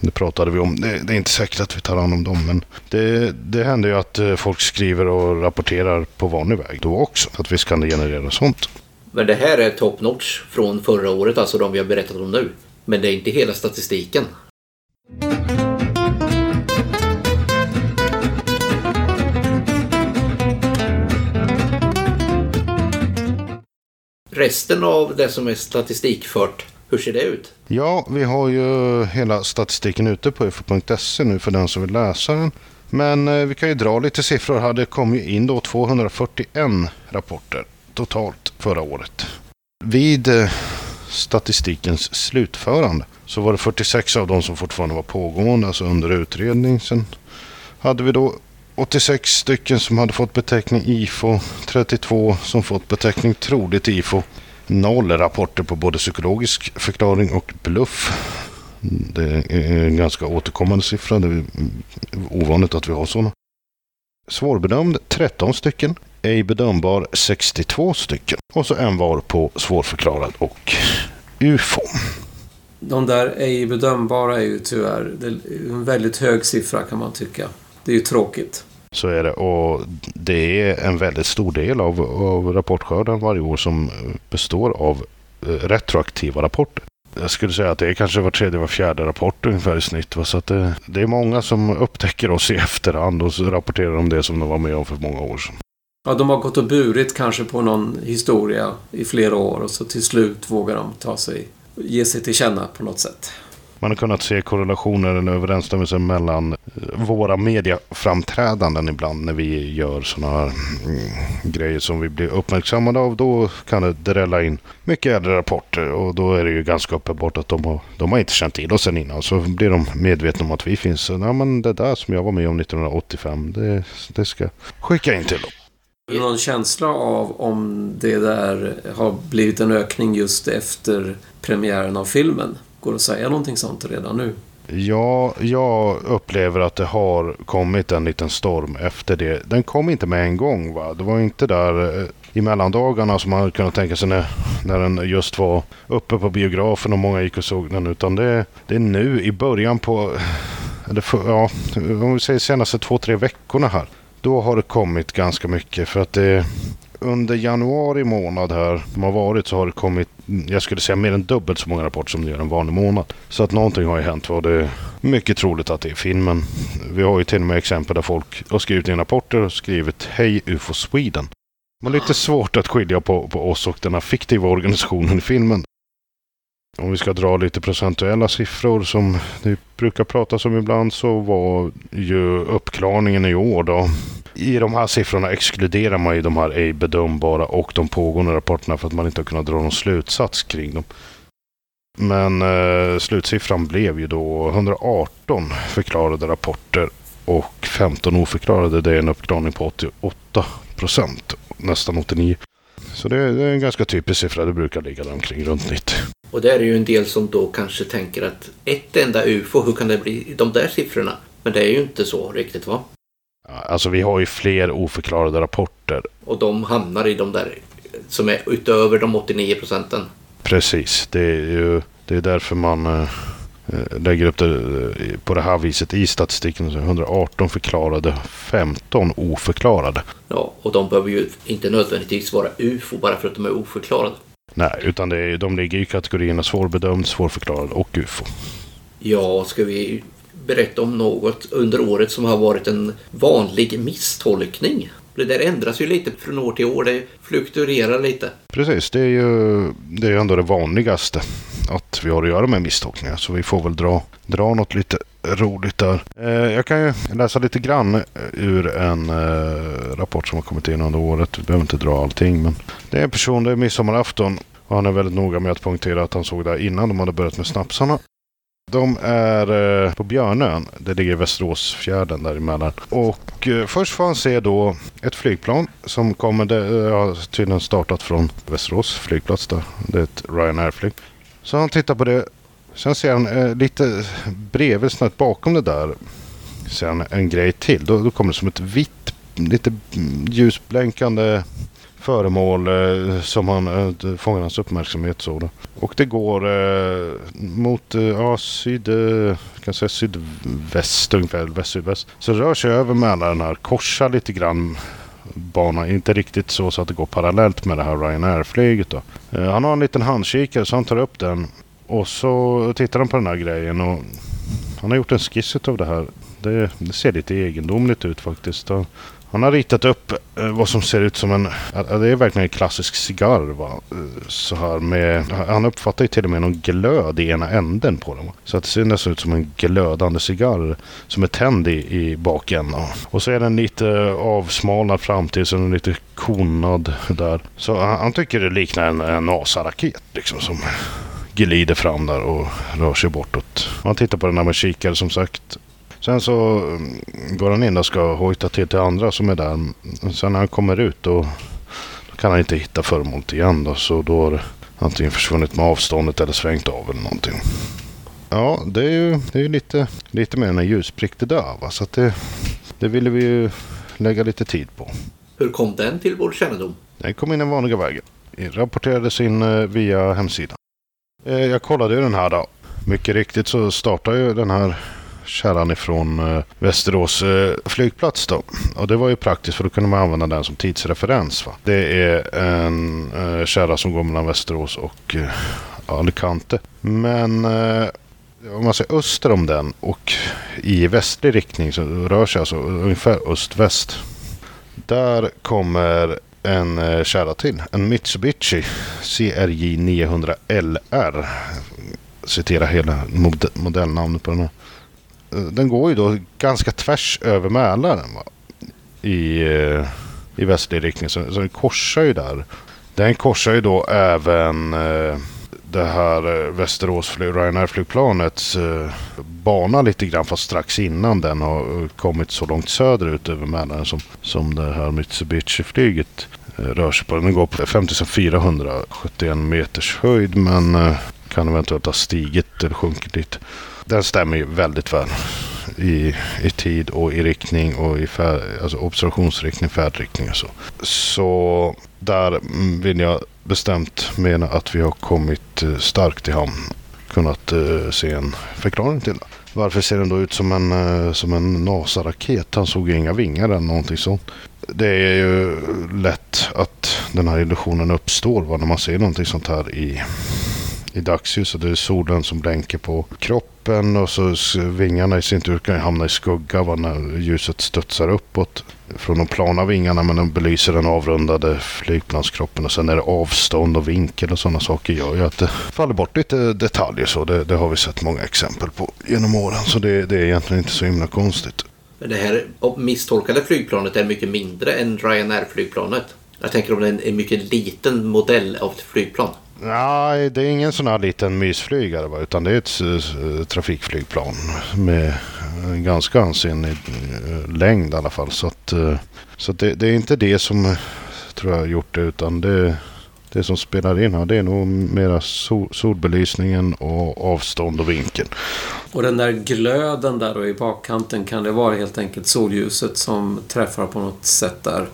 det pratade vi om. Det, det är inte säkert att vi tar hand om dem, men det, det händer ju att eh, folk skriver och rapporterar på vanlig väg då också. Att visst kan det generera sånt. Men det här är top notch från förra året, alltså de vi har berättat om nu. Men det är inte hela statistiken. Resten av det som är statistikfört, hur ser det ut? Ja, vi har ju hela statistiken ute på ufo.se nu för den som vill läsa den. Men eh, vi kan ju dra lite siffror här. Det kom ju in då 241 rapporter totalt förra året. Vid eh, statistikens slutförande så var det 46 av dem som fortfarande var pågående, alltså under utredning. Sen hade vi då 86 stycken som hade fått beteckning IFO, 32 som fått beteckning troligt IFO, noll rapporter på både psykologisk förklaring och bluff. Det är en ganska återkommande siffra. Det är ovanligt att vi har sådana. Svårbedömd 13 stycken ej bedömbar 62 stycken. Och så en var på svårförklarad och UFO. De där ej bedömbara är ju tyvärr en väldigt hög siffra kan man tycka. Det är ju tråkigt. Så är det och det är en väldigt stor del av, av rapportskörden varje år som består av eh, retroaktiva rapporter. Jag skulle säga att det är kanske var tredje, var fjärde rapport ungefär i snitt. Så att det, det är många som upptäcker oss i efterhand och rapporterar om det som de var med om för många år sedan. Ja, de har gått och burit kanske på någon historia i flera år och så till slut vågar de ta sig, ge sig till känna på något sätt. Man har kunnat se korrelationer, eller överensstämmelser mellan eh, våra mediaframträdanden ibland när vi gör sådana här mm, grejer som vi blir uppmärksammade av. Då kan det drälla in mycket äldre rapporter och då är det ju ganska uppenbart att de har, de har inte känt till oss sen innan. Så blir de medvetna om att vi finns. Ja, men det där som jag var med om 1985, det, det ska skicka in till dem. Har du någon känsla av om det där har blivit en ökning just efter premiären av filmen? Går det att säga någonting sånt redan nu? Ja, jag upplever att det har kommit en liten storm efter det. Den kom inte med en gång. va? Det var inte där eh, i mellandagarna som man hade kunnat tänka sig när, när den just var uppe på biografen och många gick och såg den. Utan det, det är nu i början på, eh, eller för, ja, om vi säger senaste två, tre veckorna här. Då har det kommit ganska mycket för att det under januari månad här som har varit så har det kommit, jag skulle säga mer än dubbelt så många rapporter som det gör en vanlig månad. Så att någonting har ju hänt och det är mycket troligt att det är filmen. Vi har ju till och med exempel där folk har skrivit in rapporter och skrivit Hej UFO Sweden. Men lite svårt att skilja på, på oss och den här fiktiva organisationen i filmen. Om vi ska dra lite procentuella siffror som det brukar pratas om ibland så var ju uppklarningen i år då. I de här siffrorna exkluderar man ju de här ej bedömbara och de pågående rapporterna för att man inte har kunnat dra någon slutsats kring dem. Men eh, slutsiffran blev ju då 118 förklarade rapporter och 15 oförklarade. Det är en uppklarning på 88 procent, nästan 89. Så det är, det är en ganska typisk siffra. Det brukar ligga där omkring runt 90. Och där är ju en del som då kanske tänker att ett enda UFO, hur kan det bli de där siffrorna? Men det är ju inte så riktigt va? Alltså vi har ju fler oförklarade rapporter. Och de hamnar i de där som är utöver de 89 procenten. Precis, det är ju det är därför man eh, lägger upp det eh, på det här viset i statistiken. 118 förklarade, 15 oförklarade. Ja, och de behöver ju inte nödvändigtvis vara UFO bara för att de är oförklarade. Nej, utan det är, de ligger i kategorierna svårbedömd, svårförklarad och UFO. Ja, ska vi berätta om något under året som har varit en vanlig misstolkning? Det där ändras ju lite från år till år. Det fluktuerar lite. Precis, det är ju det är ändå det vanligaste. Att vi har att göra med misstolkningar. Så vi får väl dra, dra något lite roligt där. Eh, jag kan ju läsa lite grann eh, ur en eh, rapport som har kommit in under året. Vi behöver inte dra allting. Men det är en person, det är midsommarafton. Och han är väldigt noga med att poängtera att han såg det innan de hade börjat med snapsarna. De är eh, på Björnön. Det ligger i Västeråsfjärden däremellan. Och eh, först får han se då ett flygplan som kommer, det har eh, tydligen startat från Västerås flygplats där. Det är ett Ryanair-flyg. Så han tittar på det. Sen ser han eh, lite bredvid, snett bakom det där, ser han en grej till. Då, då kommer det som ett vitt, lite ljusblänkande föremål eh, som han, eh, fångar hans uppmärksamhet. Så då. Och det går eh, mot eh, ja, syd, eh, kan säga sydväst ungefär, väst sydväst. Så det rör sig över Mälaren här, korsar lite grann banan. Inte riktigt så, så att det går parallellt med det här Ryanair-flyget. Då. Eh, han har en liten handkikare så han tar upp den. Och så tittar han på den här grejen och han har gjort en skiss av det här. Det, det ser lite egendomligt ut faktiskt. Han han har ritat upp eh, vad som ser ut som en... Det är verkligen en klassisk cigarr. Va? Eh, så här med, han uppfattar ju till och med någon glöd i ena änden på den. Va? Så att det ser nästan ut som en glödande cigarr som är tänd i, i bakänden. Och så är den lite avsmalnad fram till så den är lite konad där. Så han, han tycker det liknar en, en NASA-raket liksom som glider fram där och rör sig bortåt. Man tittar på den här med kikare som sagt. Sen så mm, går han in och ska hojta till till andra som är där. Sen när han kommer ut då, då kan han inte hitta föremålet igen då. Så då har det antingen försvunnit med avståndet eller svängt av eller någonting. Ja, det är ju, det är ju lite, lite mer än en ljusprick det där va. Så det, det ville vi ju lägga lite tid på. Hur kom den till vår kännedom? Den kom in den vanliga vägen. Rapporterades in eh, via hemsidan. Eh, jag kollade ju den här då. Mycket riktigt så startade ju den här kärran ifrån eh, Västerås eh, flygplats då. Och det var ju praktiskt för då kunde man använda den som tidsreferens. Va? Det är en eh, kärra som går mellan Västerås och eh, Alicante. Men eh, om man säger öster om den och i västlig riktning så rör sig alltså ungefär öst-väst. Där kommer en eh, kärra till. En Mitsubishi CRJ 900 LR. Citera hela modellnamnet på den här Eh, den går ju då ganska tvärs över Mälaren va? i, eh, i västlig riktning. Så, så den korsar ju där. Den korsar ju då även eh, det här eh, Västerås Ryanair-flygplanets eh, bana lite grann fast strax innan den har kommit så långt söderut över Mälaren som, som det här Mitsubishi-flyget eh, rör sig på. Den går på 5471 meters höjd men eh, kan eventuellt ha stigit eller sjunkit lite den stämmer ju väldigt väl i, i tid och i riktning och i färd, alltså observationsriktning, färdriktning och så. Så där vill jag bestämt mena att vi har kommit eh, starkt i hamn. Kunnat uh, se en förklaring till det. Varför ser den då ut som en, uh, som en NASA-raket? Han såg inga vingar eller någonting sånt. Det är ju lätt att den här illusionen uppstår va, när man ser någonting sånt här i, i dagsljus. Och det är solen som blänker på kroppen och så vingarna i sin tur kan hamna i skugga när ljuset studsar uppåt från de plana vingarna men de belyser den avrundade flygplanskroppen och sen är det avstånd och vinkel och sådana saker gör ju att det faller bort lite detaljer så det, det har vi sett många exempel på genom åren så det, det är egentligen inte så himla konstigt. Men det här misstolkade flygplanet är mycket mindre än Ryanair-flygplanet. Jag tänker om det är en mycket liten modell av ett flygplan. Nej, det är ingen sån här liten mysflygare va? utan det är ett uh, trafikflygplan med ganska ansenlig uh, längd i alla fall. Så, att, uh, så det, det, är inte det som tror jag gjort det utan det, det som spelar in här det är nog mera sol, solbelysningen och avstånd och vinkeln. Och den där glöden där då i bakkanten kan det vara helt enkelt solljuset som träffar på något sätt där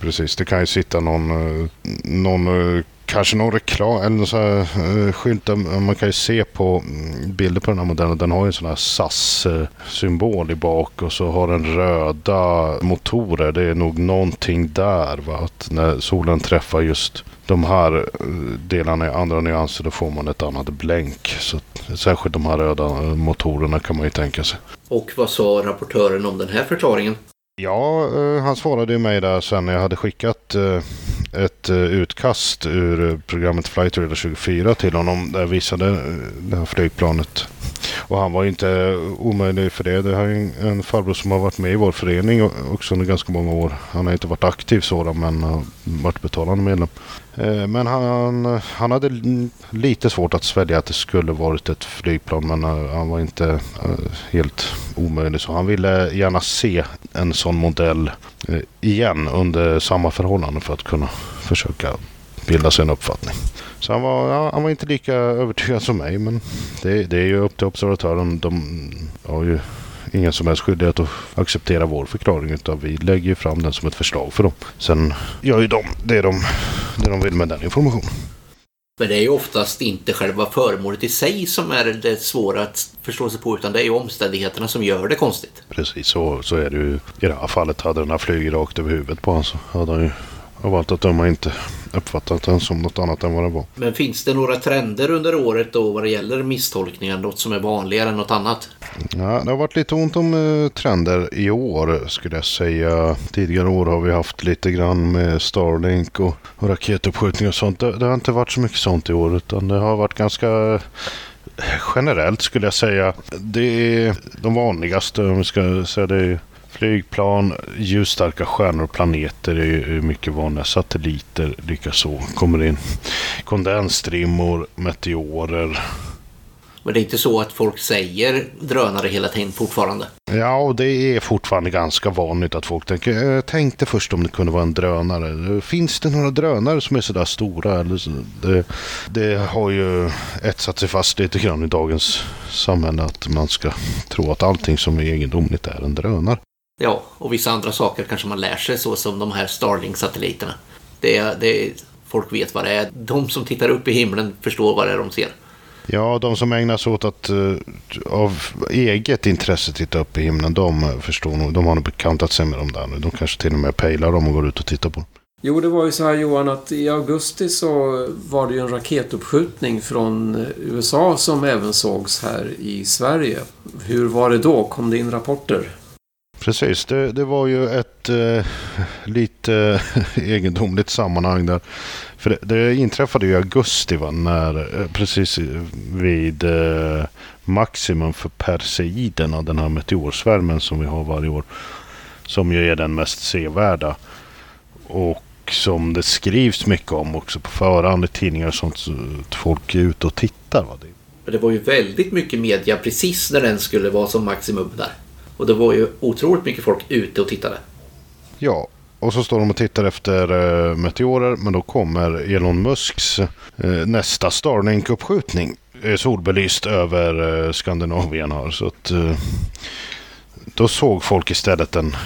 Precis, det kan ju sitta någon, eh, någon eh, kanske någon reklam eller så här, uh, skylt. Man kan ju se på mm, bilder på den här modellen. Den har ju en sån här SAS-symbol i bak och så har den röda motorer. Det är nog någonting där. Va? Att när solen träffar just de här eh, delarna i andra nyanser då får man ett annat blänk. Så särskilt de här röda motorerna kan man ju tänka sig. Och vad sa rapportören om den här förklaringen? Ja, han svarade ju mig där sen när jag hade skickat ett eh, utkast ur eh, programmet Flight Radar 24 till honom. Där jag visade eh, det här flygplanet. Och han var inte omöjlig för det. Det här är en, en farbror som har varit med i vår förening också under ganska många år. Han har inte varit aktiv sådan men har varit betalande medlem. Eh, men han, han hade lite svårt att svälja att det skulle varit ett flygplan men eh, han var inte eh, helt omöjlig. Så han ville gärna se en sån modell igen under samma förhållanden för att kunna försöka bilda sig en uppfattning. Så han var, ja, han var inte lika övertygad som mig men det, det är ju upp till observatören. De har ju ingen som helst skyldighet att acceptera vår förklaring utan vi lägger ju fram den som ett förslag för dem. Sen gör ju de det de, det de vill med den informationen. Men det är ju oftast inte själva föremålet i sig som är det svåra att förstå sig på utan det är ju omständigheterna som gör det konstigt. Precis, så, så är det ju. I det här fallet hade den här flugit rakt över huvudet på honom så hade han ju av allt att döma inte uppfattat den som något annat än vad det var. Men finns det några trender under året då vad det gäller misstolkningar? Något som är vanligare än något annat? Ja, det har varit lite ont om uh, trender i år skulle jag säga. Tidigare år har vi haft lite grann med Starlink och, och raketuppskjutning och sånt. Det, det har inte varit så mycket sånt i år utan det har varit ganska generellt skulle jag säga. Det är de vanligaste om vi ska säga det Flygplan, ljusstarka stjärnor och planeter är mycket vanliga. Satelliter likaså kommer in. Kondensstrimmor, meteorer. Men det är inte så att folk säger drönare hela tiden fortfarande? Ja, det är fortfarande ganska vanligt att folk tänker. Jag tänkte först om det kunde vara en drönare. Finns det några drönare som är sådär stora? Det, det har ju etsat sig fast lite grann i dagens samhälle att man ska tro att allting som är egendomligt är en drönare. Ja, och vissa andra saker kanske man lär sig så som de här Starlink-satelliterna. Det, det, folk vet vad det är. De som tittar upp i himlen förstår vad det är de ser. Ja, de som ägnar sig åt att uh, av eget intresse titta upp i himlen, de förstår nog. De har nog bekantat sig med dem där nu. De kanske till och med pejlar dem och går ut och tittar på dem. Jo, det var ju så här Johan att i augusti så var det ju en raketuppskjutning från USA som även sågs här i Sverige. Hur var det då? Kom det in rapporter? Precis, det, det var ju ett eh, lite egendomligt sammanhang där. För det, det inträffade i augusti va, när, eh, precis vid eh, maximum för Perseiderna. den här meteorsvärmen som vi har varje år. Som ju är den mest sevärda. Och som det skrivs mycket om också på förhand i tidningar och sånt. Så att folk är ute och tittar. Va? Det var ju väldigt mycket media precis när den skulle vara som maximum där. Och det var ju otroligt mycket folk ute och tittade. Ja, och så står de och tittar efter uh, meteorer. Men då kommer Elon Musks uh, nästa Starlink-uppskjutning. Eh, uh, solbelyst över Skandinavien här. Så att, då såg folk istället en...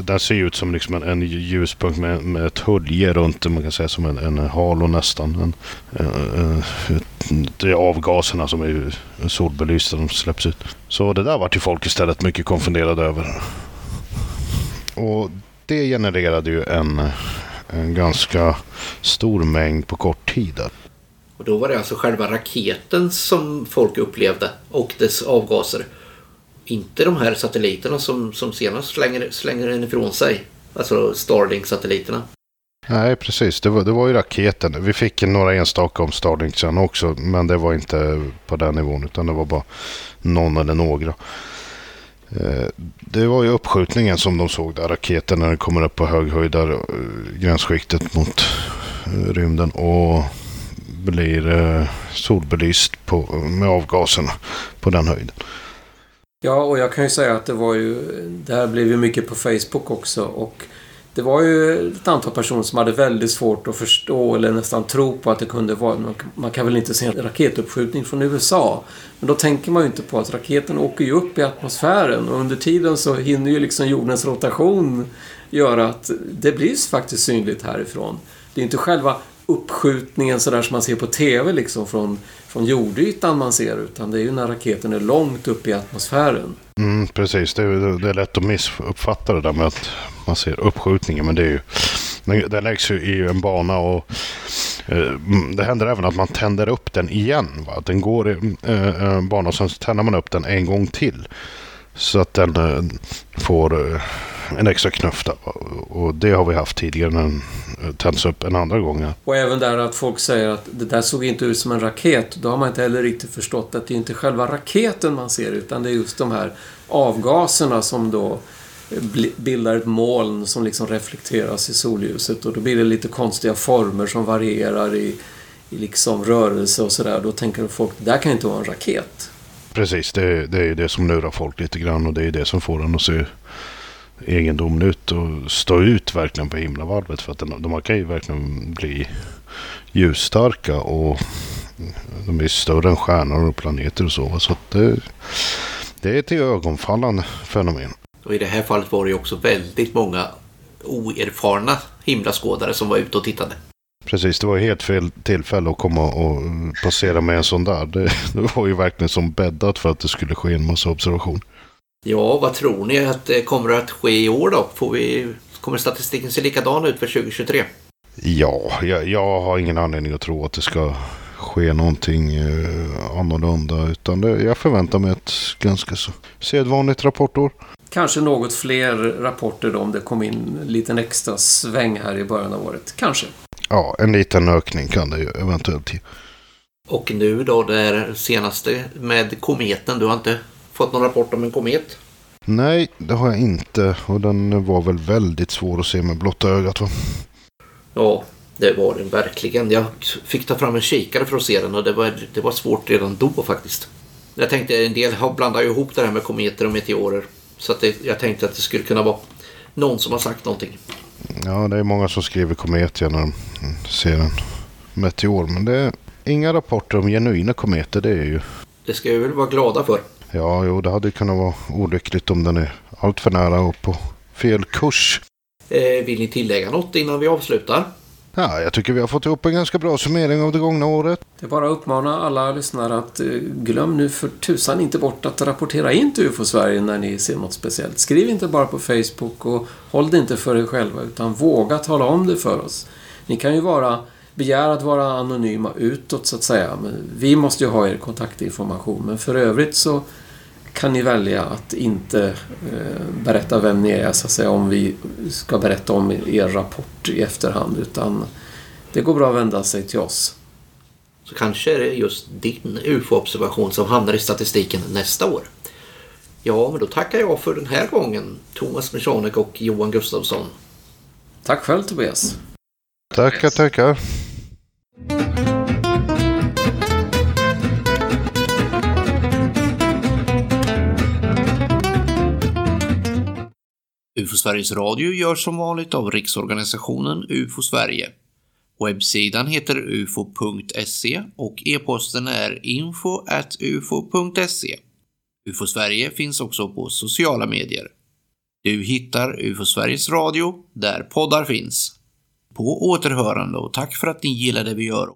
Den ser ut som liksom en, en ljuspunkt med, med ett hölje runt. Man kan säga som en, en halo nästan. En, en, det är avgaserna som är solbelysta. De släpps ut. Så det där vart ju folk istället mycket konfunderade över. Och det genererade ju en, en ganska stor mängd på kort tid. Och då var det alltså själva raketen som folk upplevde och dess avgaser. Inte de här satelliterna som, som senast slänger, slänger den ifrån sig. Alltså Starlink-satelliterna. Nej, precis. Det var, det var ju raketen. Vi fick några enstaka om Starlink sen också. Men det var inte på den nivån utan det var bara någon eller några. Eh, det var ju uppskjutningen som de såg där. Raketen när den kommer upp på hög höjd där. Eh, gränsskiktet mot eh, rymden. Och blir solbelyst på, med avgaserna på den höjden. Ja, och jag kan ju säga att det var ju... Det här blev ju mycket på Facebook också och det var ju ett antal personer som hade väldigt svårt att förstå eller nästan tro på att det kunde vara... Man kan väl inte se en raketuppskjutning från USA. Men då tänker man ju inte på att raketen åker ju upp i atmosfären och under tiden så hinner ju liksom jordens rotation göra att det blir faktiskt synligt härifrån. Det är inte själva uppskjutningen sådär som man ser på TV liksom från, från jordytan man ser utan det är ju när raketen är långt upp i atmosfären. Mm, precis, det är, det är lätt att missuppfatta det där med att man ser uppskjutningen men det är ju den läggs ju i en bana och eh, mm, det händer även att man tänder upp den igen. Va? Den går i eh, eh en bana och sen tänder man upp den en gång till. Så att den eh, får eh, en extra knuff där. Och det har vi haft tidigare när den tänds upp en andra gång. Och även där att folk säger att det där såg inte ut som en raket. Då har man inte heller riktigt förstått att det är inte själva raketen man ser utan det är just de här avgaserna som då bildar ett moln som liksom reflekteras i solljuset och då blir det lite konstiga former som varierar i, i liksom rörelse och sådär. Då tänker folk, det där kan inte vara en raket. Precis, det, det är det som lurar folk lite grann och det är det som får den att se egendomlig ut och stå ut verkligen på himlavalvet. För att den, de kan ju verkligen bli ljusstarka och de är större än stjärnor och planeter och så. Så det, det är ett ögonfallande fenomen. Och i det här fallet var det ju också väldigt många oerfarna himlaskådare som var ute och tittade. Precis, det var helt fel tillfälle att komma och passera med en sån där. Det, det var ju verkligen som bäddat för att det skulle ske en massa observation. Ja, vad tror ni att det kommer att ske i år då? Får vi, kommer statistiken se likadan ut för 2023? Ja, jag, jag har ingen anledning att tro att det ska ske någonting eh, annorlunda. Utan det, jag förväntar mig ett ganska så sedvanligt rapportår. Kanske något fler rapporter då, om det kom in en liten extra sväng här i början av året. Kanske. Ja, en liten ökning kan det ju eventuellt ge. Och nu då det senaste med kometen. Du har inte fått någon rapport om en komet? Nej, det har jag inte. Och den var väl väldigt svår att se med blotta ögat va? Ja, det var den verkligen. Jag fick ta fram en kikare för att se den och det var, det var svårt redan då faktiskt. Jag tänkte en del blandar ju ihop det här med kometer och meteorer. Så att det, jag tänkte att det skulle kunna vara någon som har sagt någonting. Ja, det är många som skriver komet när de ser en meteor. Men det är inga rapporter om genuina kometer. Det är ju... Det ska vi väl vara glada för. Ja, jo, det hade kunnat vara olyckligt om den är allt för nära och på fel kurs. Eh, vill ni tillägga något innan vi avslutar? Ja, jag tycker vi har fått ihop en ganska bra summering av det gångna året. Det är bara att uppmana alla lyssnare att eh, glöm nu för tusan inte bort att rapportera in till UFO-Sverige när ni ser något speciellt. Skriv inte bara på Facebook och håll det inte för er själva utan våga tala om det för oss. Ni kan ju vara begära att vara anonyma utåt så att säga. Men vi måste ju ha er kontaktinformation men för övrigt så kan ni välja att inte eh, berätta vem ni är så att säga om vi ska berätta om er rapport i efterhand utan det går bra att vända sig till oss. Så kanske är det just din UFO-observation som hamnar i statistiken nästa år. Ja, men då tackar jag för den här gången Thomas Michanek och Johan Gustafsson. Tack själv Tobias. Tackar, tackar. UFO Sveriges Radio görs som vanligt av Riksorganisationen UFO Sverige. Webbsidan heter ufo.se och e-posten är info.ufo.se. UFO Sverige finns också på sociala medier. Du hittar UFO Sveriges Radio där poddar finns. På återhörande och tack för att ni gillar det vi gör.